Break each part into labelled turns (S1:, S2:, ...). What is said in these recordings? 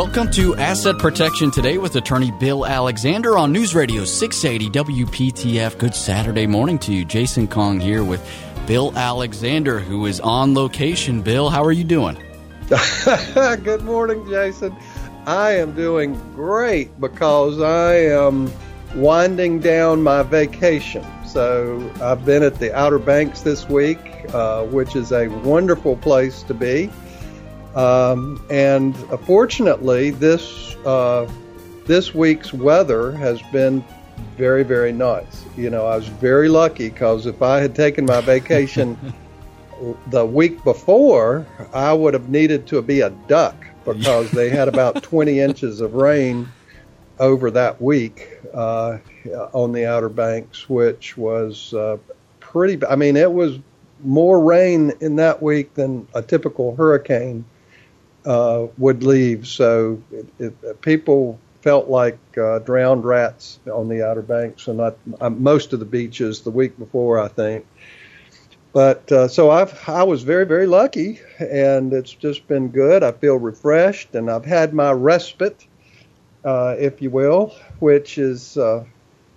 S1: Welcome to Asset Protection Today with attorney Bill Alexander on News Radio 680 WPTF. Good Saturday morning to you. Jason Kong here with Bill Alexander, who is on location. Bill, how are you doing?
S2: Good morning, Jason. I am doing great because I am winding down my vacation. So I've been at the Outer Banks this week, uh, which is a wonderful place to be. Um, and uh, fortunately, this uh, this week's weather has been very, very nice. You know, I was very lucky because if I had taken my vacation the week before, I would have needed to be a duck because they had about 20 inches of rain over that week uh, on the Outer Banks, which was uh, pretty. I mean, it was more rain in that week than a typical hurricane uh, would leave. So it, it, people felt like uh, drowned rats on the Outer Banks and not, uh, most of the beaches the week before, I think. But uh, so I've I was very very lucky, and it's just been good. I feel refreshed, and I've had my respite, uh, if you will, which is uh,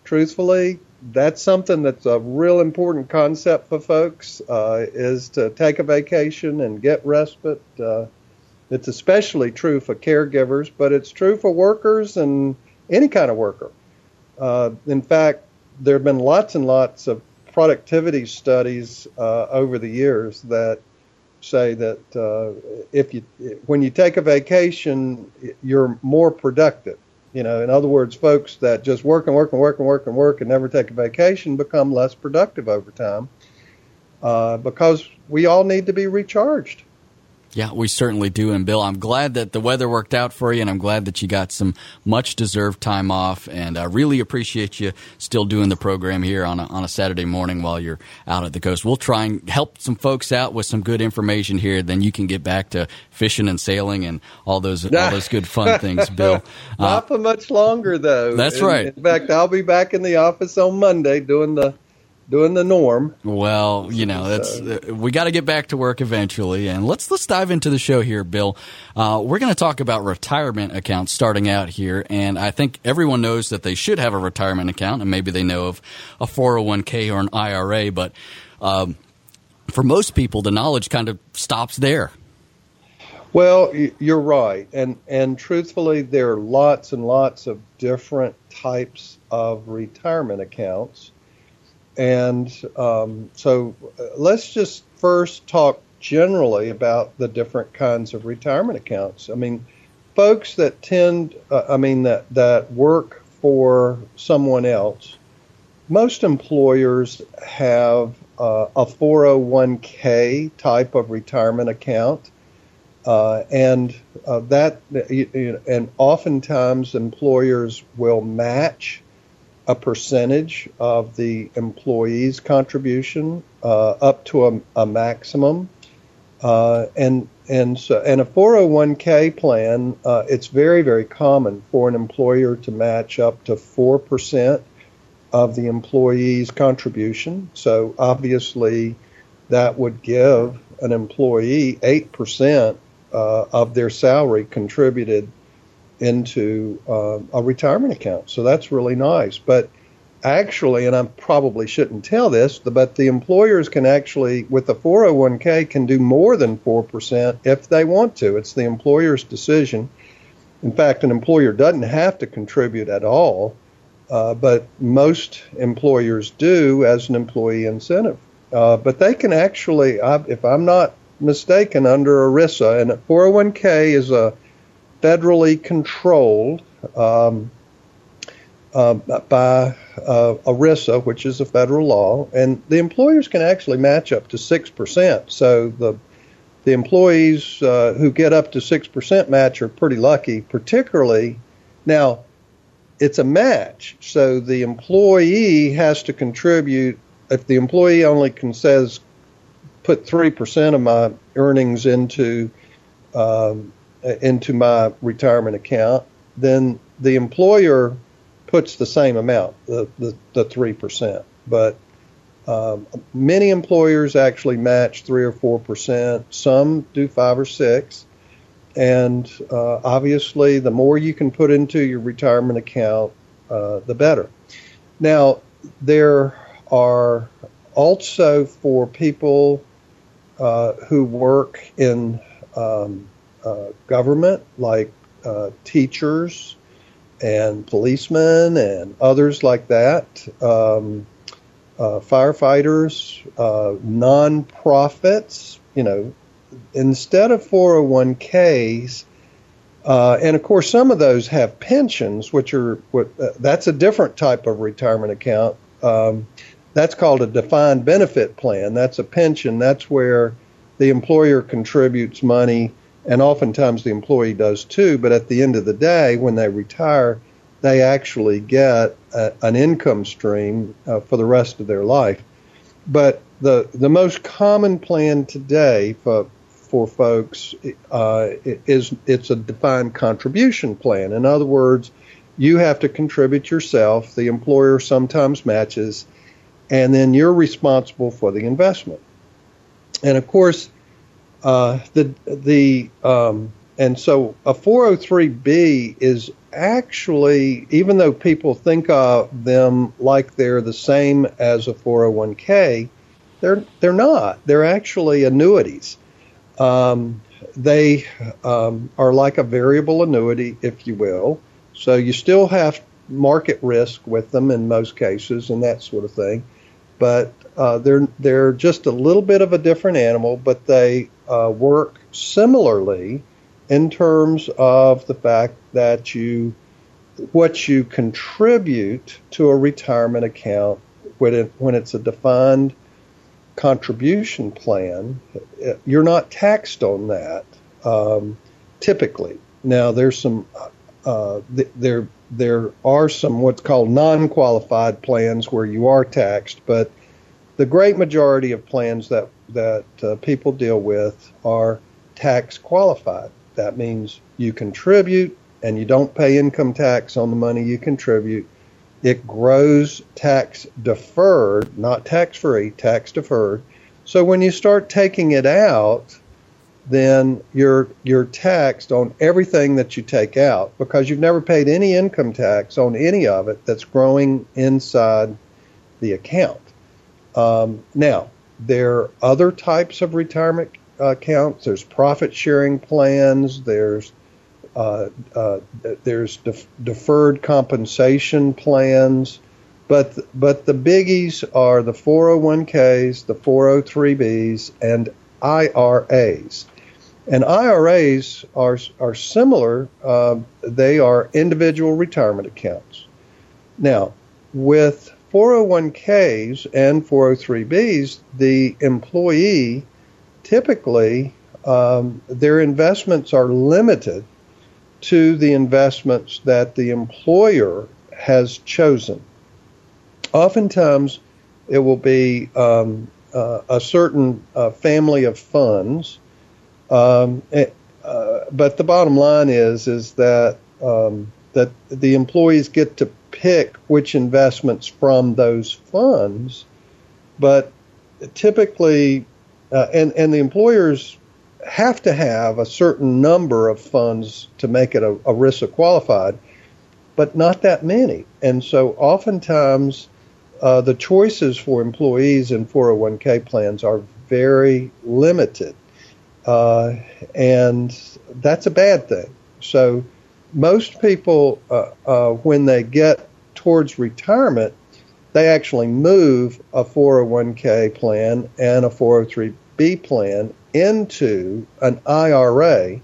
S2: truthfully that's something that's a real important concept for folks is to take a vacation and get respite it's especially true for caregivers, but it's true for workers and any kind of worker. Uh, in fact, there have been lots and lots of productivity studies uh, over the years that say that uh, if you when you take a vacation, you're more productive. You know, in other words, folks that just work and work and work and work and work and never take a vacation become less productive over time uh, because we all need to be recharged.
S1: Yeah, we certainly do. And Bill, I'm glad that the weather worked out for you, and I'm glad that you got some much deserved time off. And I really appreciate you still doing the program here on a, on a Saturday morning while you're out at the coast. We'll try and help some folks out with some good information here. Then you can get back to fishing and sailing and all those all those good fun things, Bill.
S2: Not uh, for much longer, though.
S1: That's
S2: in,
S1: right.
S2: In fact, I'll be back in the office on Monday doing the doing the norm.
S1: Well, you know, that's uh, we got to get back to work eventually, and let's let's dive into the show here, Bill. Uh, we're going to talk about retirement accounts starting out here, and I think everyone knows that they should have a retirement account, and maybe they know of a four hundred one k or an IRA, but um, for most people, the knowledge kind of stops there.
S2: Well, you're right, and and truthfully, there are lots and lots of different types of retirement accounts and um, so uh, let's just first talk generally about the different kinds of retirement accounts. I mean, folks that tend, uh, I mean, that, that work for someone else, most employers have uh, a 401k type of retirement account. Uh, and uh, that, and oftentimes employers will match a percentage of the employee's contribution uh, up to a, a maximum. Uh, and and so and a 401k plan, uh, it's very very common for an employer to match up to four percent of the employee's contribution. So obviously, that would give an employee eight percent uh, of their salary contributed into uh, a retirement account. So that's really nice. But actually, and I probably shouldn't tell this, but the employers can actually, with the 401k, can do more than 4% if they want to. It's the employer's decision. In fact, an employer doesn't have to contribute at all, uh, but most employers do as an employee incentive. Uh, but they can actually, if I'm not mistaken, under ERISA, and 401k is a federally controlled um, uh, by uh, ERISA, which is a federal law, and the employers can actually match up to six percent. So the the employees uh, who get up to six percent match are pretty lucky. Particularly now, it's a match, so the employee has to contribute. If the employee only can says put three percent of my earnings into um, into my retirement account, then the employer puts the same amount, the the three percent. But um, many employers actually match three or four percent. Some do five or six. and uh, obviously, the more you can put into your retirement account, uh, the better. Now, there are also for people uh, who work in um, uh, government, like uh, teachers and policemen and others like that, um, uh, firefighters, uh, non-profits, you know, instead of 401ks, uh, and of course, some of those have pensions, which are what, uh, that's a different type of retirement account. Um, that's called a defined benefit plan. That's a pension. That's where the employer contributes money, and oftentimes the employee does too. But at the end of the day, when they retire, they actually get a, an income stream uh, for the rest of their life. But the the most common plan today for for folks uh, is it's a defined contribution plan. In other words, you have to contribute yourself. The employer sometimes matches, and then you're responsible for the investment. And of course, uh, the the um, and so a 403b is actually, even though people think of them like they're the same as a 401k, they're they're not. They're actually annuities. Um, they um, are like a variable annuity, if you will. So you still have market risk with them in most cases and that sort of thing, but uh, they're they're just a little bit of a different animal, but they uh, work similarly in terms of the fact that you what you contribute to a retirement account when it, when it's a defined contribution plan, you're not taxed on that um, typically. Now there's some uh, th- there there are some what's called non-qualified plans where you are taxed, but the great majority of plans that that uh, people deal with are tax qualified. That means you contribute and you don't pay income tax on the money you contribute it grows tax deferred, not tax free, tax deferred. So when you start taking it out, then you're you're taxed on everything that you take out because you've never paid any income tax on any of it that's growing inside the account. Um, now there are other types of retirement accounts. There's profit sharing plans. There's uh, uh, there's def- deferred compensation plans, but but the biggies are the 401ks, the 403bs, and IRAs. And IRAs are are similar. Uh, they are individual retirement accounts. Now, with 401ks and 403bs, the employee typically um, their investments are limited to the investments that the employer has chosen. Oftentimes, it will be um, uh, a certain uh, family of funds, um, it, uh, but the bottom line is is that um, that the employees get to pick which investments from those funds, but typically, uh, and and the employers have to have a certain number of funds to make it a, a qualified, but not that many. And so oftentimes uh, the choices for employees in 401k plans are very limited. Uh, and that's a bad thing. So most people, uh, uh when they get towards retirement, they actually move a 401k plan and a 403b plan into an IRA.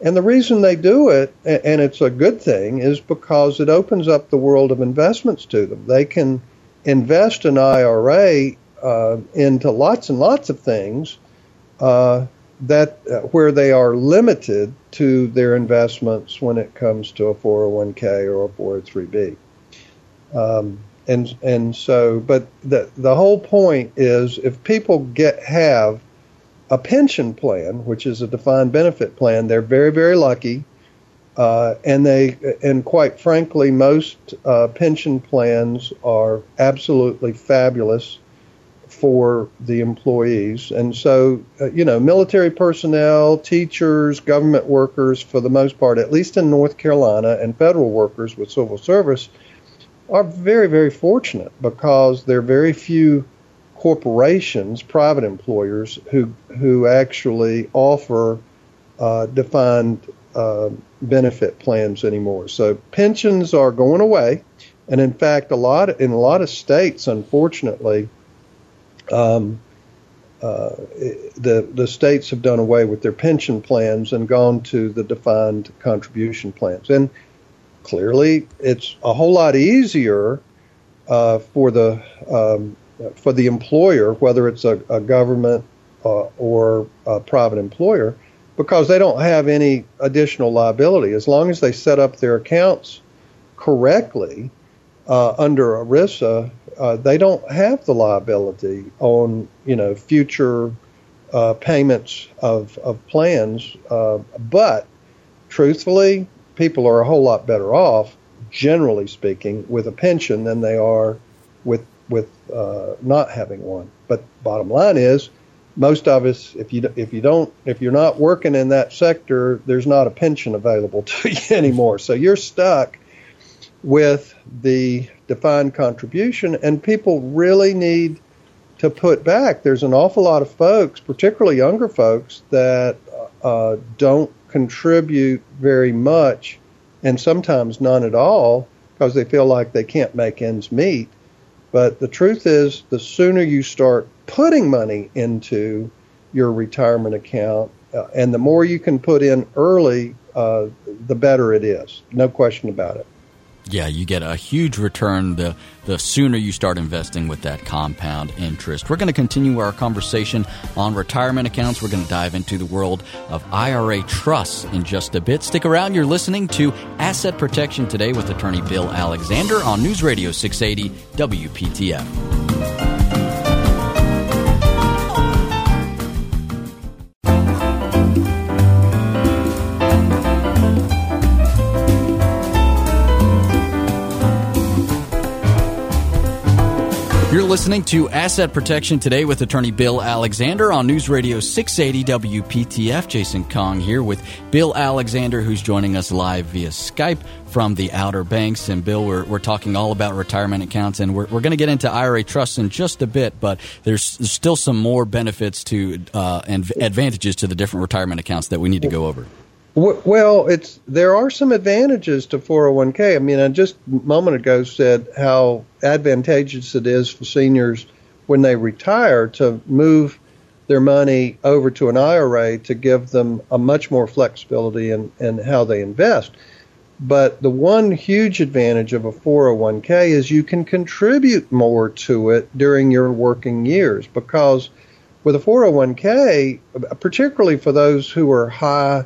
S2: And the reason they do it, and it's a good thing, is because it opens up the world of investments to them. They can invest an IRA uh, into lots and lots of things uh, that uh, where they are limited to their investments when it comes to a 401k or a 403b. Um, and and so, but the the whole point is if people get have a pension plan, which is a defined benefit plan, they're very, very lucky. Uh, and they, and quite frankly, most uh, pension plans are absolutely fabulous for the employees. And so, uh, you know, military personnel, teachers, government workers, for the most part, at least in North Carolina, and federal workers with civil service are very, very fortunate because there are very few corporations, private employers, who who actually offer uh, defined uh, benefit plans anymore. So pensions are going away, and in fact, a lot in a lot of states, unfortunately, um, uh, the the states have done away with their pension plans and gone to the defined contribution plans. And clearly, it's a whole lot easier uh, for the um, for the employer, whether it's a, a government uh, or a private employer, because they don't have any additional liability as long as they set up their accounts correctly uh, under ERISA. Uh, they don't have the liability on you know future uh, payments of of plans, uh, but truthfully, people are a whole lot better off, generally speaking, with a pension than they are with with uh, not having one. But bottom line is, most of us, if you if you don't if you're not working in that sector, there's not a pension available to you anymore. So you're stuck with the defined contribution, and people really need to put back. There's an awful lot of folks, particularly younger folks, that uh, don't contribute very much, and sometimes none at all, because they feel like they can't make ends meet. But the truth is, the sooner you start putting money into your retirement account, uh, and the more you can put in early, uh, the better it is. No question about it.
S1: Yeah, you get a huge return the the sooner you start investing with that compound interest. We're going to continue our conversation on retirement accounts. We're going to dive into the world of IRA trusts in just a bit. Stick around. You're listening to Asset Protection Today with attorney Bill Alexander on News Radio 680 WPTF. Listening to Asset Protection Today with attorney Bill Alexander on News Radio 680 WPTF. Jason Kong here with Bill Alexander, who's joining us live via Skype from the Outer Banks. And Bill, we're, we're talking all about retirement accounts, and we're, we're going to get into IRA trusts in just a bit, but there's, there's still some more benefits to uh, and advantages to the different retirement accounts that we need to go over.
S2: Well, it's there are some advantages to 401k. I mean, I just a moment ago said how advantageous it is for seniors when they retire to move their money over to an IRA to give them a much more flexibility in, in how they invest. But the one huge advantage of a 401k is you can contribute more to it during your working years because with a 401k, particularly for those who are high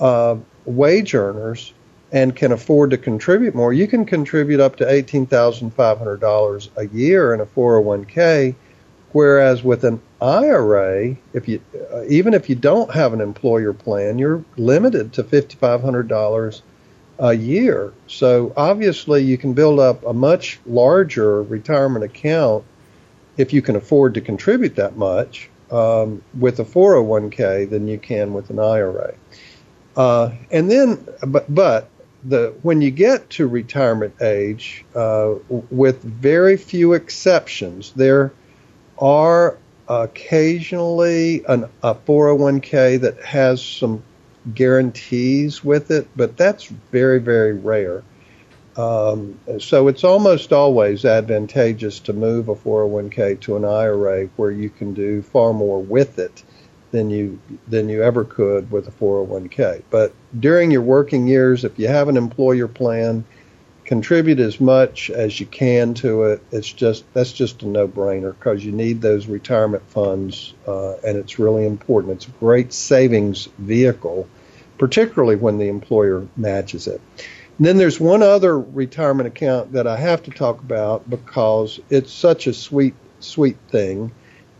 S2: uh, wage earners and can afford to contribute more, you can contribute up to $18,500 a year in a 401k. Whereas with an IRA, if you uh, even if you don't have an employer plan, you're limited to $5,500 a year. So obviously, you can build up a much larger retirement account if you can afford to contribute that much um, with a 401k than you can with an IRA. Uh, and then, but but the when you get to retirement age, uh, with very few exceptions, there are occasionally an, a 401k that has some guarantees with it, but that's very very rare. Um, so it's almost always advantageous to move a 401k to an IRA where you can do far more with it than you than you ever could with a 401k. But during your working years, if you have an employer plan, contribute as much as you can to it. It's just that's just a no-brainer because you need those retirement funds, uh, and it's really important. It's a great savings vehicle, particularly when the employer matches it. And then there's one other retirement account that I have to talk about because it's such a sweet, sweet thing,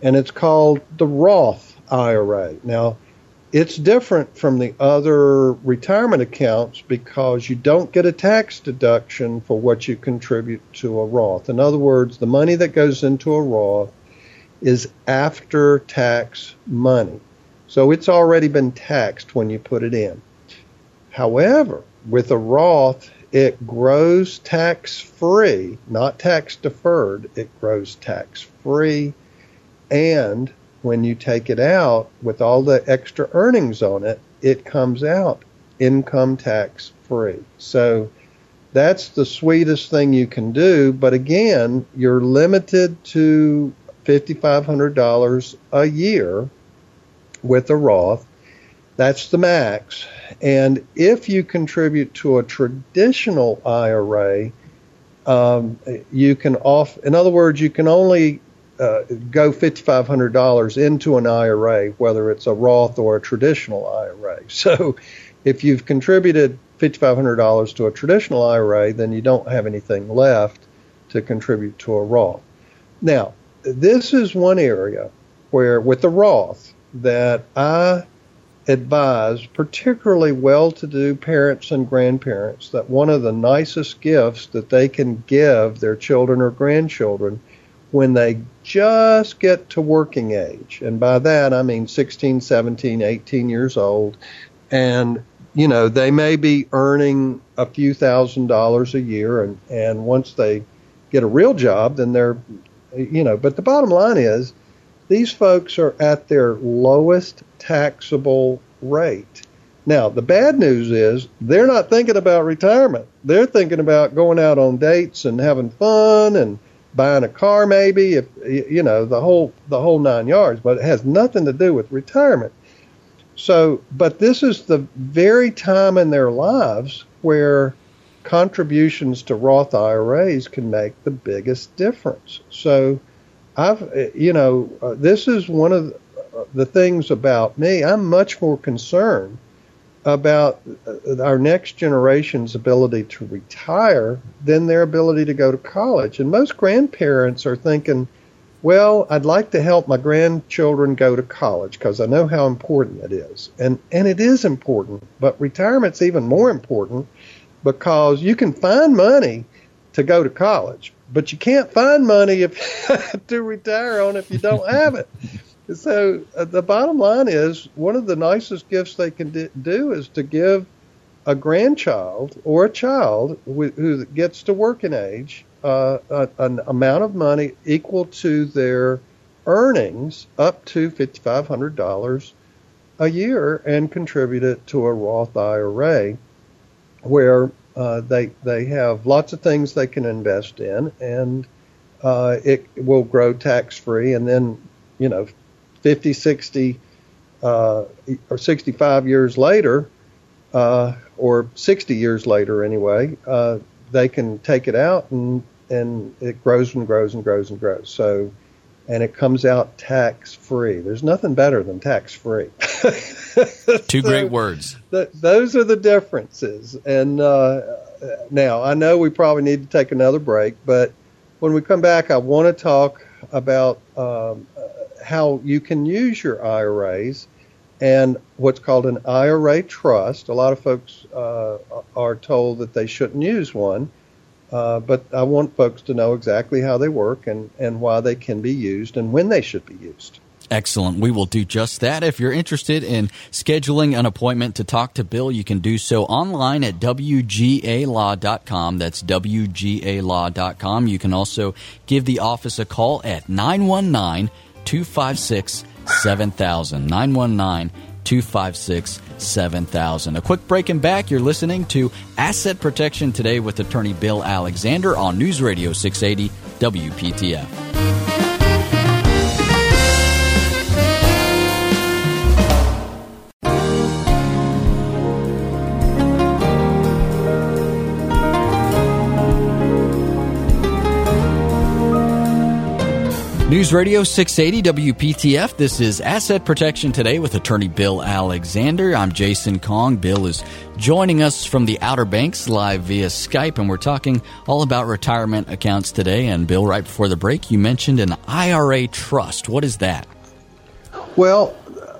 S2: and it's called the Roth IRA. Now, it's different from the other retirement accounts because you don't get a tax deduction for what you contribute to a Roth. In other words, the money that goes into a Roth is after tax money. So it's already been taxed when you put it in. However, with a Roth, it grows tax free, not tax deferred. It grows tax free. And when you take it out with all the extra earnings on it, it comes out income tax free. So that's the sweetest thing you can do. But again, you're limited to $5,500 a year with a Roth. That's the max. And if you contribute to a traditional IRA, um, you can off. In other words, you can only uh, go $5,500 into an IRA, whether it's a Roth or a traditional IRA. So, if you've contributed $5,500 to a traditional IRA, then you don't have anything left to contribute to a Roth. Now, this is one area where, with the Roth, that I advise particularly well to do parents and grandparents that one of the nicest gifts that they can give their children or grandchildren when they just get to working age, and by that I mean 16, 17, 18 years old, and you know they may be earning a few thousand dollars a year, and and once they get a real job, then they're you know, but the bottom line is these folks are at their lowest taxable rate. Now, the bad news is they're not thinking about retirement. They're thinking about going out on dates and having fun and buying a car maybe if you know the whole the whole 9 yards, but it has nothing to do with retirement. So, but this is the very time in their lives where contributions to Roth IRAs can make the biggest difference. So, I've, you know, uh, this is one of the, uh, the things about me. I'm much more concerned about uh, our next generation's ability to retire than their ability to go to college. And most grandparents are thinking, well, I'd like to help my grandchildren go to college because I know how important it is. And and it is important, but retirement's even more important because you can find money to go to college, but you can't find money if to retire on if you don't have it. So uh, the bottom line is one of the nicest gifts they can d- do is to give a grandchild or a child who, gets to working age uh, a, an amount of money equal to their earnings up to $5,500 a year and contribute it to a Roth IRA where uh, they they have lots of things they can invest in, and uh, it will grow tax free. And then, you know, 50, 60, uh, or 65 years later, uh, or 60 years later anyway, uh, they can take it out and and it grows and grows and grows and grows. So and it comes out tax free. There's nothing better than tax free.
S1: Two so great words.
S2: Th- those are the differences. And uh, now I know we probably need to take another break, but when we come back, I want to talk about um, how you can use your IRAs and what's called an IRA trust. A lot of folks uh, are told that they shouldn't use one. Uh, but I want folks to know exactly how they work and, and why they can be used and when they should be used.
S1: Excellent. We will do just that. If you're interested in scheduling an appointment to talk to Bill, you can do so online at WGALaw.com. That's WGALaw.com. You can also give the office a call at 919 256 7000. 919 256 7000. A quick break and back. You're listening to Asset Protection Today with attorney Bill Alexander on News Radio 680 WPTF. News Radio 680 WPTF. This is Asset Protection Today with attorney Bill Alexander. I'm Jason Kong. Bill is joining us from the Outer Banks live via Skype, and we're talking all about retirement accounts today. And Bill, right before the break, you mentioned an IRA trust. What is that?
S2: Well,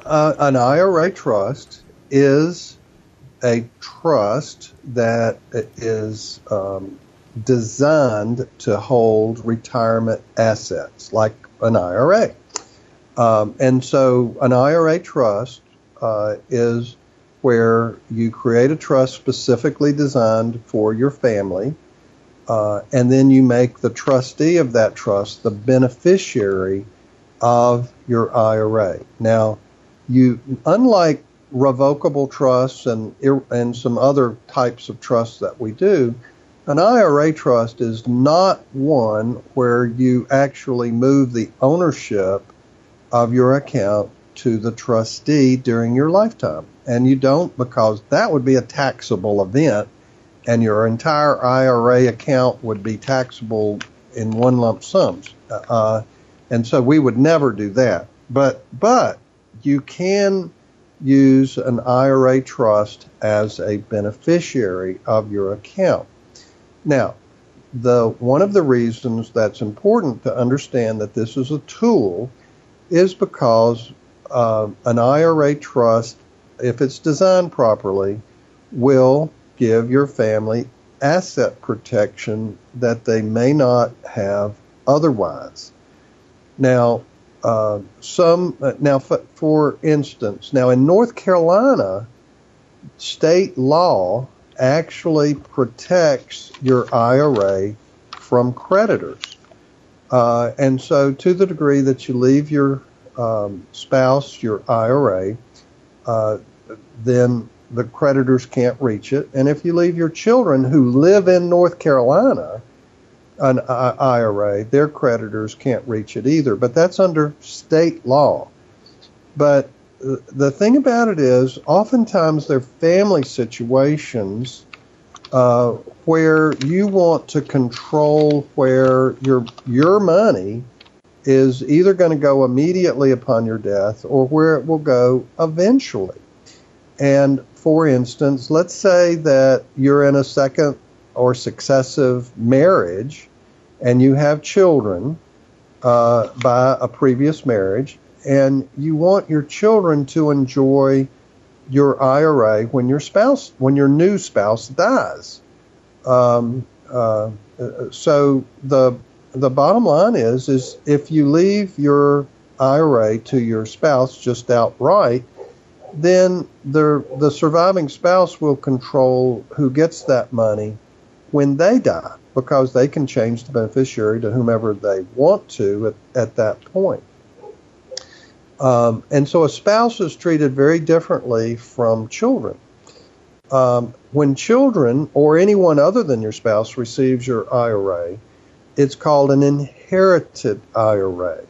S2: uh, an IRA trust is a trust that is um, designed to hold retirement assets like an IRA. Um, and so an IRA trust uh, is where you create a trust specifically designed for your family, uh, and then you make the trustee of that trust the beneficiary of your IRA. Now, you unlike revocable trusts and and some other types of trusts that we do, an IRA trust is not one where you actually move the ownership of your account to the trustee during your lifetime. And you don't because that would be a taxable event and your entire IRA account would be taxable in one lump sums. Uh, and so we would never do that. But, but you can use an IRA trust as a beneficiary of your account. Now, the one of the reasons that's important to understand that this is a tool is because uh, an IRA trust, if it's designed properly, will give your family asset protection that they may not have otherwise. Now, uh, some now for instance, now in North Carolina, state law actually protects your IRA from creditors. Uh, and so, to the degree that you leave your um, spouse your IRA, uh, then the creditors can't reach it. And if you leave your children who live in North Carolina an IRA, their creditors can't reach it either. But that's under state law. But the thing about it is, oftentimes they're family situations uh, where you want to control where your your money is either going to go immediately upon your death or where it will go eventually. And for instance, let's say that you're in a second or successive marriage and you have children uh, by a previous marriage, and you want your children to enjoy your IRA when your spouse, when your new spouse dies. Um, uh, so the the bottom line is is if you leave your IRA to your spouse just outright, then the the surviving spouse will control who gets that money when they die because they can change the beneficiary to whomever they want to at, at that point. Um, and so a spouse is treated very differently from children. Um, when children or anyone other than your spouse receives your IRA, it's called an inherited IRA.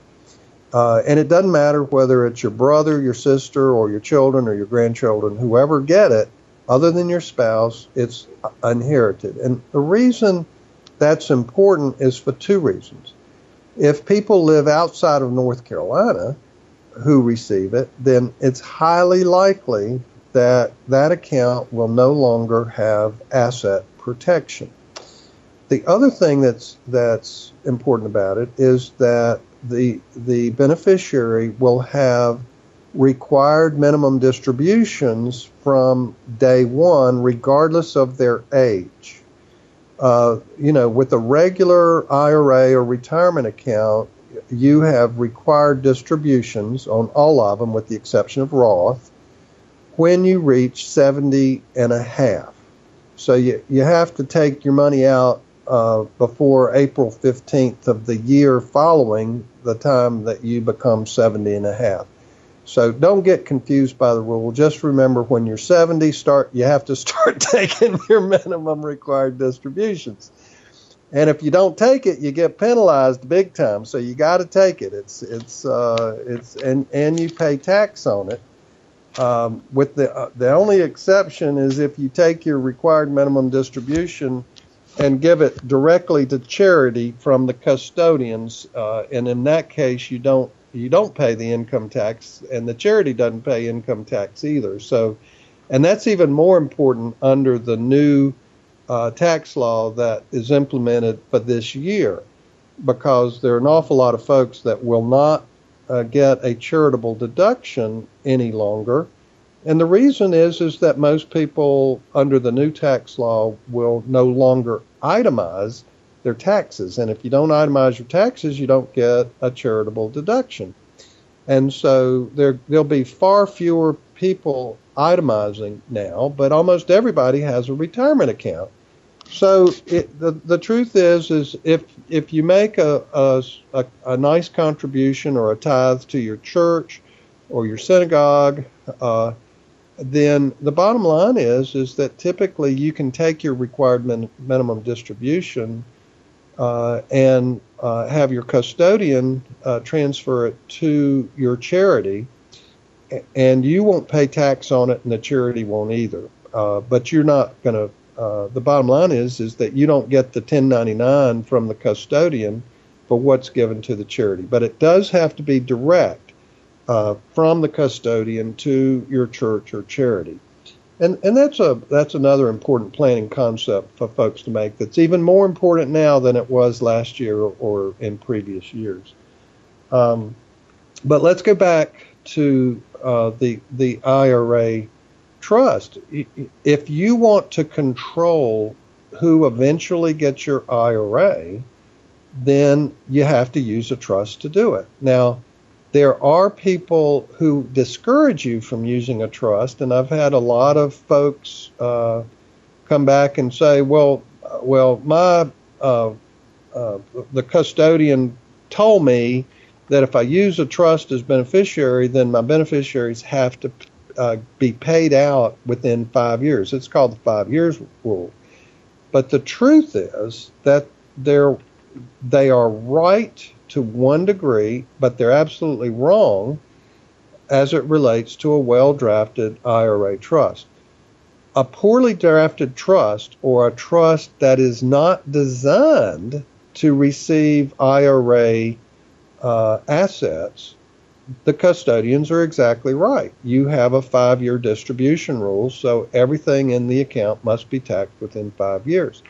S2: Uh, and it doesn't matter whether it's your brother, your sister, or your children or your grandchildren, whoever get it, other than your spouse, it's inherited. And the reason that's important is for two reasons. If people live outside of North Carolina who receive it, then it's highly likely that that account will no longer have asset protection. The other thing that's that's important about it is that the the beneficiary will have required minimum distributions from day one, regardless of their age. Uh, you know, with a regular IRA or retirement account, you have required distributions on all of them, with the exception of Roth, when you reach 70 and a half. So you, you have to take your money out uh, before April 15th of the year following the time that you become 70 and a half. So don't get confused by the rule. Just remember when you're 70, start you have to start taking your minimum required distributions. And if you don't take it, you get penalized big time. So you got to take it. It's it's uh, it's and and you pay tax on it. Um, with the uh, the only exception is if you take your required minimum distribution and give it directly to charity from the custodians, uh, and in that case you don't you don't pay the income tax, and the charity doesn't pay income tax either. So, and that's even more important under the new uh, tax law that is implemented for this year, because there are an awful lot of folks that will not uh, get a charitable deduction any longer. And the reason is is that most people under the new tax law will no longer itemize their taxes. And if you don't itemize your taxes, you don't get a charitable deduction. And so there there'll be far fewer people itemizing now, but almost everybody has a retirement account. So it, the the truth is is if if you make a, a, a nice contribution or a tithe to your church or your synagogue, uh, then the bottom line is is that typically you can take your required min, minimum distribution uh, and uh, have your custodian uh, transfer it to your charity, and you won't pay tax on it, and the charity won't either. Uh, but you're not going to. Uh, the bottom line is is that you don't get the 1099 from the custodian for what's given to the charity, but it does have to be direct uh, from the custodian to your church or charity. And, and that's a that's another important planning concept for folks to make. That's even more important now than it was last year or, or in previous years. Um, but let's go back to uh, the the IRA trust. If you want to control who eventually gets your IRA, then you have to use a trust to do it. Now, there are people who discourage you from using a trust, and I've had a lot of folks uh, come back and say, "Well, well, my uh, uh, the custodian told me that if I use a trust as beneficiary, then my beneficiaries have to uh, be paid out within five years. It's called the five years rule. But the truth is that they're they are right to one degree, but they're absolutely wrong as it relates to a well drafted IRA trust. A poorly drafted trust or a trust that is not designed to receive IRA uh, assets, the custodians are exactly right. You have a five year distribution rule, so everything in the account must be taxed within five years.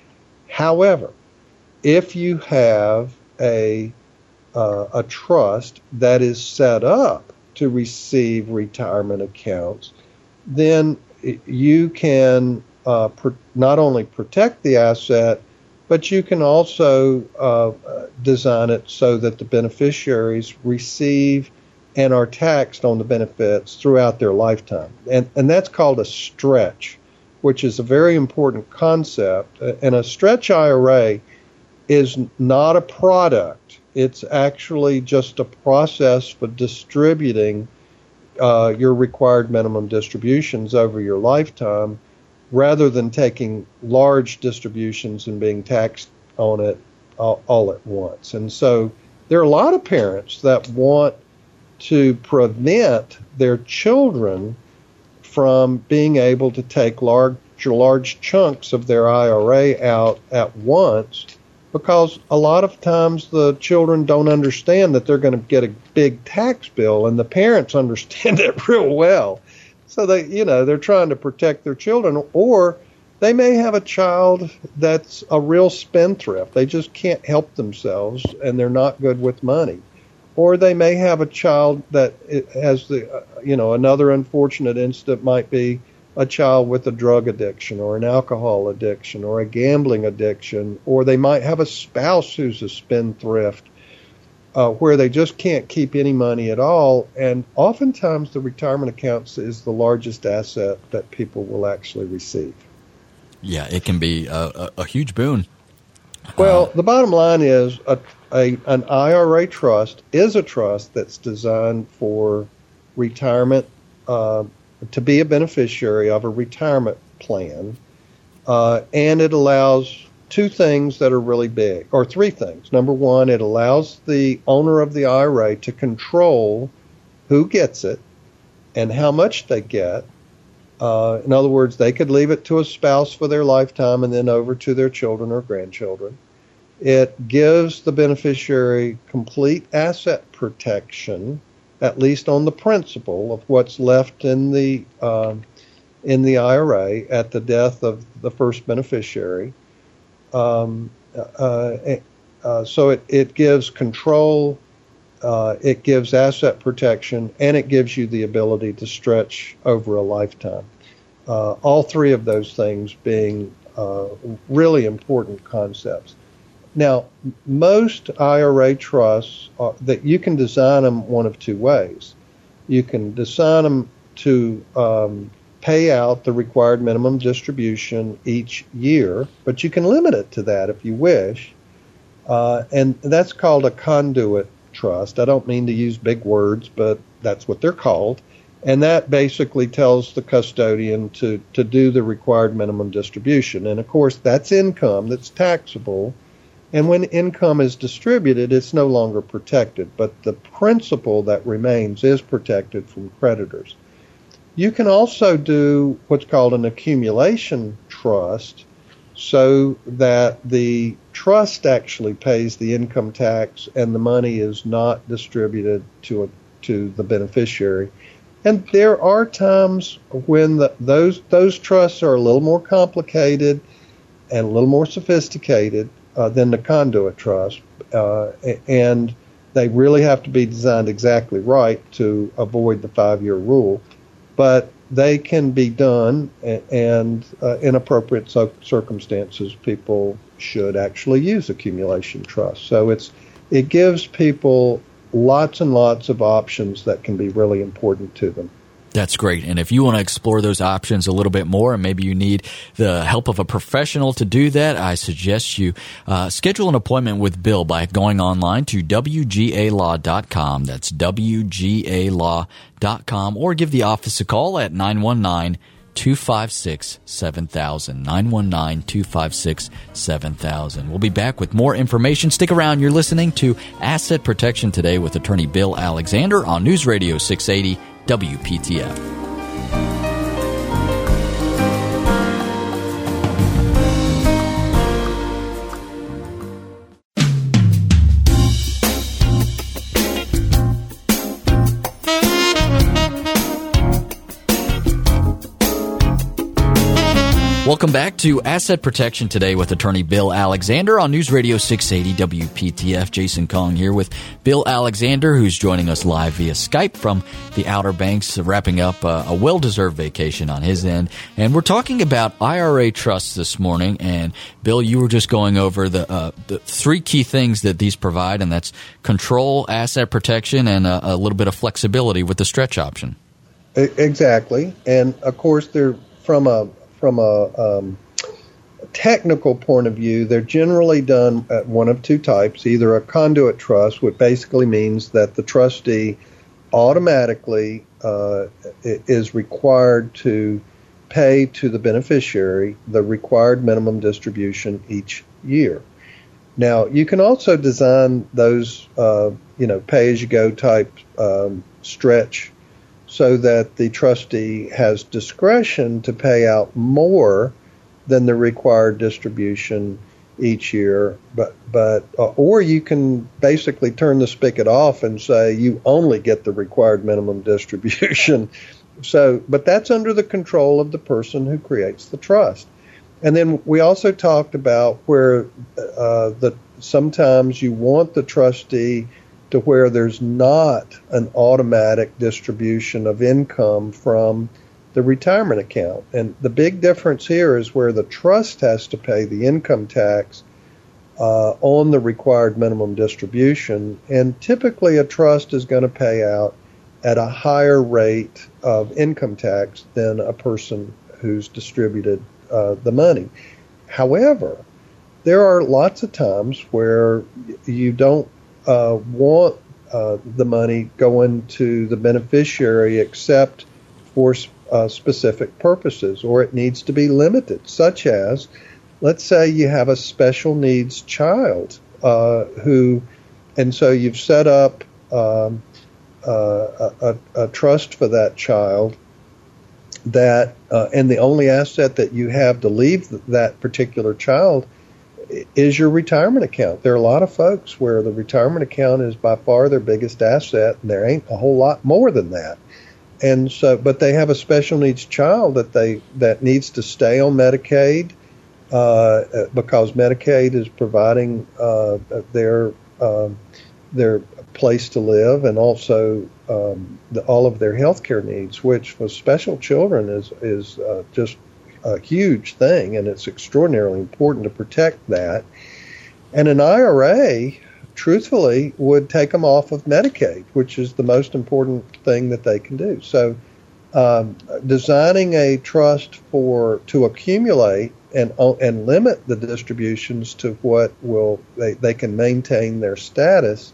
S2: However, if you have a uh, a trust that is set up to receive retirement accounts, then you can uh, pr- not only protect the asset, but you can also uh, design it so that the beneficiaries receive and are taxed on the benefits throughout their lifetime. And, and that's called a stretch, which is a very important concept. And a stretch IRA is not a product it's actually just a process for distributing uh, your required minimum distributions over your lifetime rather than taking large distributions and being taxed on it all, all at once. And so there are a lot of parents that want to prevent their children from being able to take large large chunks of their IRA out at once because a lot of times the children don't understand that they're going to get a big tax bill and the parents understand it real well. So they you know they're trying to protect their children or they may have a child that's a real spendthrift. They just can't help themselves and they're not good with money or they may have a child that has the uh, you know another unfortunate incident might be a child with a drug addiction or an alcohol addiction or a gambling addiction, or they might have a spouse who's a spendthrift uh, where they just can't keep any money at all. And oftentimes, the retirement accounts is the largest asset that people will actually receive.
S1: Yeah, it can be a, a, a huge boon.
S2: Well, uh, the bottom line is a, a, an IRA trust is a trust that's designed for retirement uh, to be a beneficiary of a retirement plan, uh, and it allows two things that are really big, or three things. Number one, it allows the owner of the IRA to control who gets it and how much they get. Uh, in other words, they could leave it to a spouse for their lifetime and then over to their children or grandchildren. It gives the beneficiary complete asset protection at least on the principal of what's left in the uh, in the IRA at the death of the first beneficiary. Um, uh, uh, so it, it gives control, uh, it gives asset protection, and it gives you the ability to stretch over a lifetime. Uh, all three of those things being uh, really important concepts. Now, most IRA trusts are, that you can design them one of two ways. You can design them to um, pay out the required minimum distribution each year, but you can limit it to that if you wish. Uh, and that's called a conduit trust. I don't mean to use big words, but that's what they're called. And that basically tells the custodian to, to do the required minimum distribution. And of course, that's income that's taxable. And when income is distributed, it's no longer protected. But the principal that remains is protected from creditors. You can also do what's called an accumulation trust so that the trust actually pays the income tax and the money is not distributed to a, to the beneficiary. And there are times when the, those those trusts are a little more complicated and a little more sophisticated uh, than the conduit trust, uh, and they really have to be designed exactly right to avoid the five-year rule. But they can be done, and uh, in appropriate so- circumstances, people should actually use accumulation trust. So it's it gives people lots and lots of options that can be really important to them.
S1: That's great. And if you want to explore those options a little bit more, and maybe you need the help of a professional to do that, I suggest you uh, schedule an appointment with Bill by going online to WGALaw.com. That's WGALaw.com, or give the office a call at 919 256 7000. 919 256 7000. We'll be back with more information. Stick around. You're listening to Asset Protection Today with attorney Bill Alexander on News Radio 680 WPTF. Welcome back to Asset Protection today with attorney Bill Alexander on News Radio 680 WPTF. Jason Kong here with Bill Alexander, who's joining us live via Skype from the Outer Banks, wrapping up a, a well deserved vacation on his end. And we're talking about IRA trusts this morning. And Bill, you were just going over the, uh, the three key things that these provide, and that's control, asset protection, and a, a little bit of flexibility with the stretch option.
S2: Exactly. And of course, they're from a from a um, technical point of view, they're generally done at one of two types either a conduit trust, which basically means that the trustee automatically uh, is required to pay to the beneficiary the required minimum distribution each year. Now, you can also design those, uh, you know, pay as you go type um, stretch so that the trustee has discretion to pay out more than the required distribution each year but but uh, or you can basically turn the spigot off and say you only get the required minimum distribution. So but that's under the control of the person who creates the trust. And then we also talked about where uh, the sometimes you want the trustee to where there's not an automatic distribution of income from the retirement account. And the big difference here is where the trust has to pay the income tax uh, on the required minimum distribution. And typically, a trust is going to pay out at a higher rate of income tax than a person who's distributed uh, the money. However, there are lots of times where you don't uh, want uh, the money going to the beneficiary except for uh, specific purposes, or it needs to be limited, such as, let's say you have a special needs child uh, who, and so you've set up um, uh, a, a, trust for that child that, uh, and the only asset that you have to leave that particular child is your retirement account. There are a lot of folks where the retirement account is by far their biggest asset, and there ain't a whole lot more than that. And so, but they have a special needs child that they that needs to stay on Medicaid uh, because Medicaid is providing uh, their uh, their place to live and also um, the, all of their health care needs, which for special children is is uh, just a huge thing, and it's extraordinarily important to protect that. And an IRA, truthfully, would take them off of Medicaid, which is the most important thing that they can do. So, um, designing a trust for to accumulate and and limit the distributions to what will they, they can maintain their status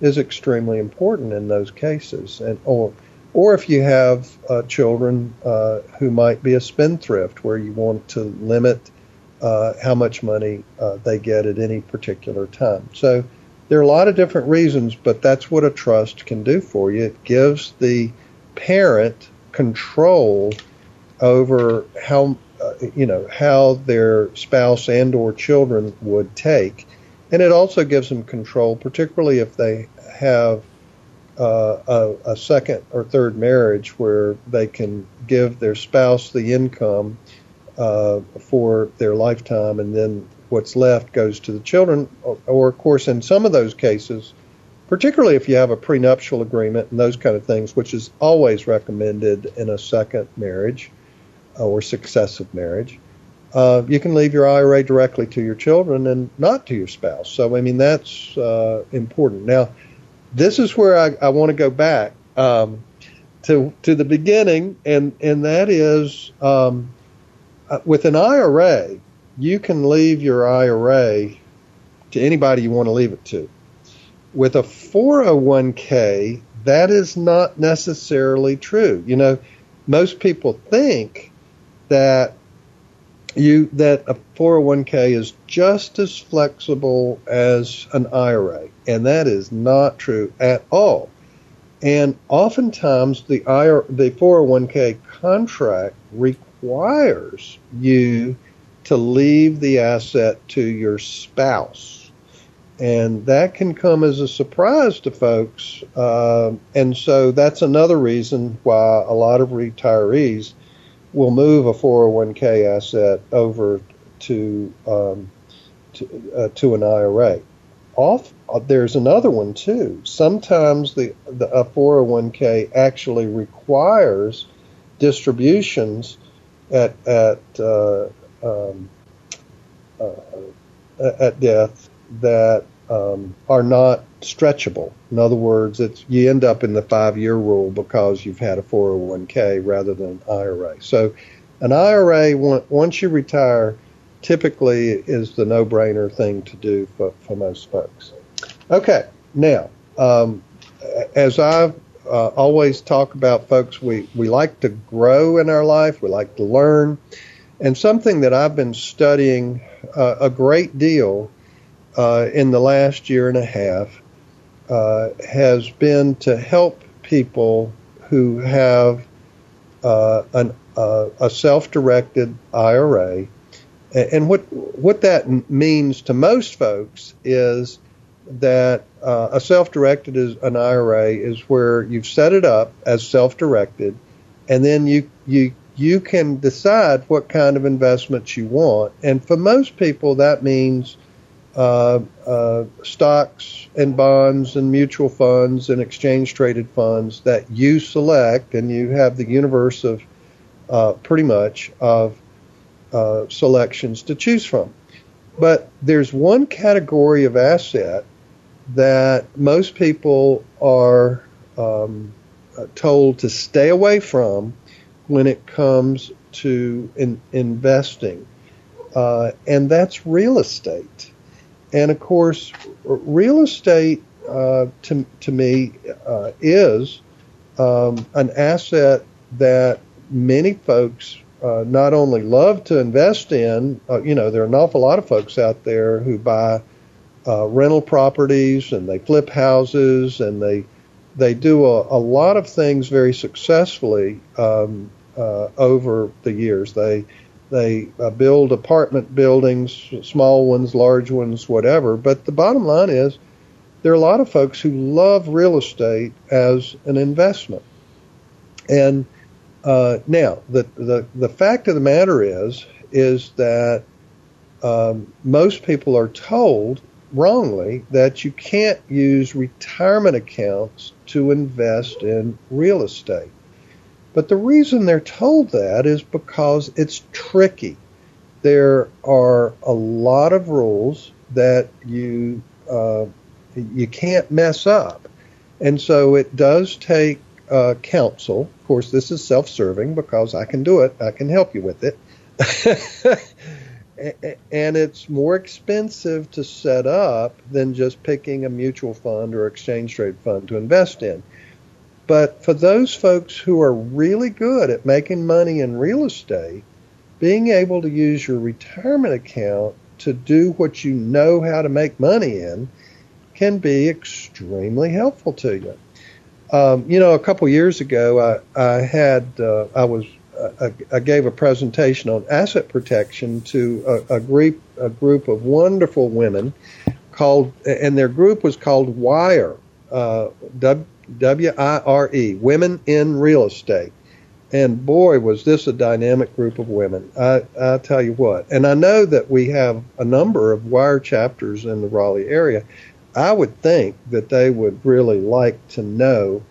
S2: is extremely important in those cases. And or or if you have uh, children uh, who might be a spendthrift, where you want to limit uh, how much money uh, they get at any particular time. So there are a lot of different reasons, but that's what a trust can do for you. It gives the parent control over how uh, you know how their spouse and or children would take and it also gives them control particularly if they have uh, a, a, second or third marriage where they can give their spouse the income uh, for their lifetime and then what's left goes to the children or, or of course in some of those cases particularly if you have a prenuptial agreement and those kind of things, which is always recommended in a second marriage uh, or successive marriage. Uh, you can leave your IRA directly to your children and not to your spouse. So, I mean, that's uh, important. Now, this is where I, I want to go back um, to to the beginning, and and that is um, uh, with an IRA, you can leave your IRA to anybody you want to leave it to with a 401k, that is not necessarily true. You know, most people think that you that a 401k is just as flexible as an IRA, and that is not true at all. And oftentimes the IRA, the 401k contract requires you to leave the asset to your spouse and that can come as a surprise to folks. Uh, and so that's another reason why a lot of retirees will move a 401k asset over to um, to, uh, to, an IRA. Off, uh, there's another one too. Sometimes the, the a 401k actually requires distributions at at uh, um, uh, at death that um, are not stretchable. In other words, it's you end up in the five year rule because you've had a 401k rather than an IRA. So, an IRA once you retire typically is the no brainer thing to do for, for most folks. Okay, now um, as I uh, always talk about, folks, we we like to grow in our life. We like to learn, and something that I've been studying uh, a great deal uh, in the last year and a half uh, has been to help people who have uh, an, uh, a self-directed IRA. And what what that means to most folks is that uh, a self-directed is an IRA is where you've set it up as self-directed, and then you you you can decide what kind of investments you want. And for most people, that means uh, uh, stocks and bonds and mutual funds and exchange traded funds that you select, and you have the universe of uh, pretty much of uh, selections to choose from. But there's one category of asset that most people are um, told to stay away from when it comes to in, investing, uh, and that's real estate. And of course, real estate uh, to, to me uh, is um, an asset that many folks uh, not only love to invest in, uh, you know, there are an awful lot of folks out there who buy uh, rental properties and they flip houses and they they do a, a lot of things very successfully um, uh, over the years. They they uh, build apartment buildings, small ones, large ones, whatever. But the bottom line is there are a lot of folks who love real estate as an investment. And uh, now, the, the, the fact of the matter is, is that um, most people are told wrongly that you can't use retirement accounts to invest in real estate. But the reason they're told that is because it's tricky. There are a lot of rules that you uh, you can't mess up. And so it does take uh, counsel. Of course, this is self serving because I can do it, I can help you with it. and it's more expensive to set up than just picking a mutual fund or exchange trade fund to invest in. But for those folks who are really good at making money in real estate, being able to use your retirement account to do what you know how to make money in can be extremely helpful to you. Um, you know, a couple years ago, I, I had uh, I was I, I, gave a presentation on asset protection to a, a, group a group of wonderful women called and their group was called Wire uh, W I R E Women in Real Estate. And boy, was this a dynamic group of women. I, I tell you what. And I know that we have a number of wire chapters in the Raleigh area. I would think that they would really like to know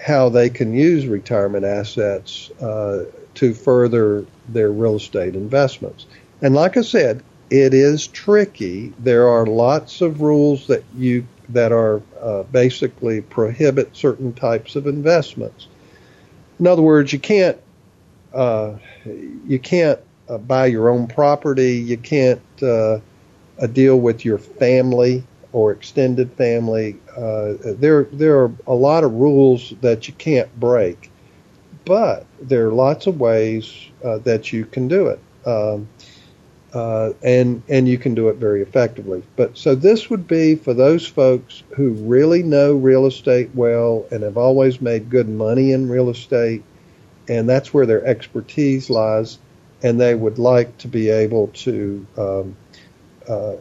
S2: how they can use retirement assets uh, to further their real estate investments. And like I said, it is tricky. There are lots of rules that you that are uh, basically prohibit certain types of investments. In other words, you can't uh, you can't uh, buy your own property. You can't uh, deal with your family or extended family. Uh, there, there are a lot of rules that you can't break, but there are lots of ways uh, that you can do it, um, uh, and and you can do it very effectively. But so this would be for those folks who really know real estate well and have always made good money in real estate, and that's where their expertise lies, and they would like to be able to. Um, uh,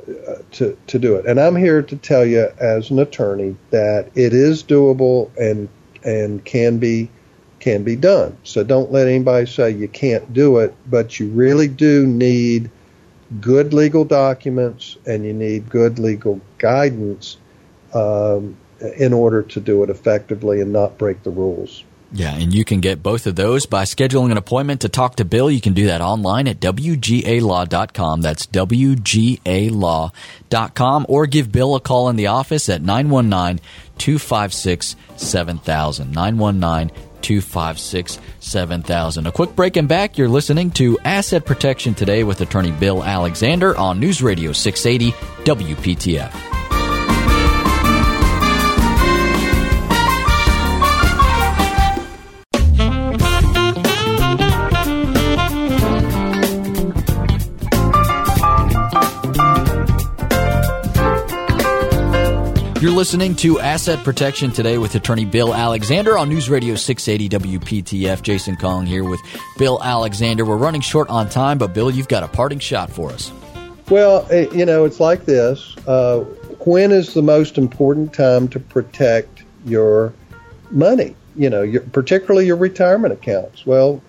S2: to to do it. And I'm here to tell you, as an attorney, that it is doable and and can be can be done. So don't let anybody say you can't do it, but you really do need good legal documents and you need good legal guidance um, in order to do it effectively and not break the rules.
S1: Yeah, and you can get both of those by scheduling an appointment to talk to Bill. You can do that online at WGALaw.com. That's WGALaw.com. Or give Bill a call in the office at 919 256 7000. 919 256 7000. A quick break and back. You're listening to Asset Protection Today with attorney Bill Alexander on News Radio 680 WPTF. You're listening to Asset Protection today with attorney Bill Alexander on News Radio 680 WPTF. Jason Kong here with Bill Alexander. We're running short on time, but Bill, you've got a parting shot for us.
S2: Well, eh, you know, it's like this. Uh, when is the most important time to protect your money? You know, your, particularly your retirement accounts. Well,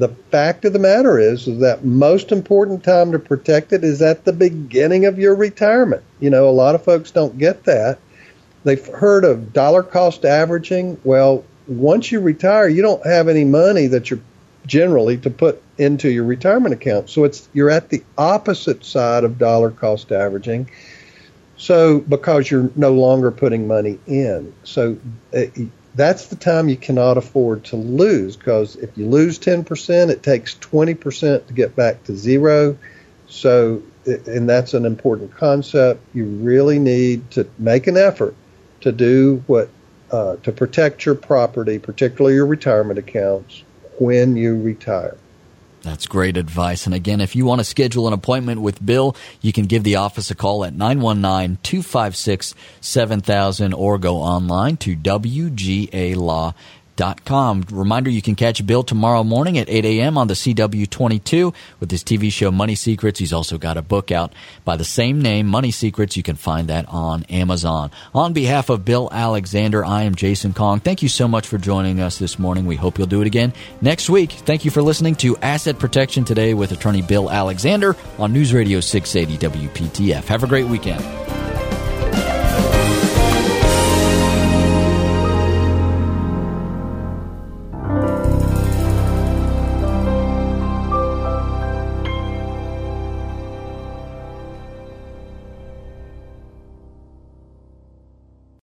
S2: the fact of the matter is, is that most important time to protect it is at the beginning of your retirement. You know, a lot of folks don't get that. They've heard of dollar cost averaging. Well, once you retire, you don't have any money that you're generally to put into your retirement account. So it's you're at the opposite side of dollar cost averaging. So because you're no longer putting money in. So uh, that's the time you cannot afford to lose because if you lose 10%, it takes 20% to get back to zero. So, and that's an important concept. You really need to make an effort to do what, uh, to protect your property, particularly your retirement accounts, when you retire.
S1: That's great advice. And again, if you want to schedule an appointment with Bill, you can give the office a call at 919 256 7000 or go online to WGA com. Reminder you can catch Bill tomorrow morning at 8 a.m. on the CW22 with his TV show Money Secrets. He's also got a book out by the same name, Money Secrets. You can find that on Amazon. On behalf of Bill Alexander, I am Jason Kong. Thank you so much for joining us this morning. We hope you'll do it again next week. Thank you for listening to Asset Protection Today with attorney Bill Alexander on News Radio 680 WPTF. Have a great weekend.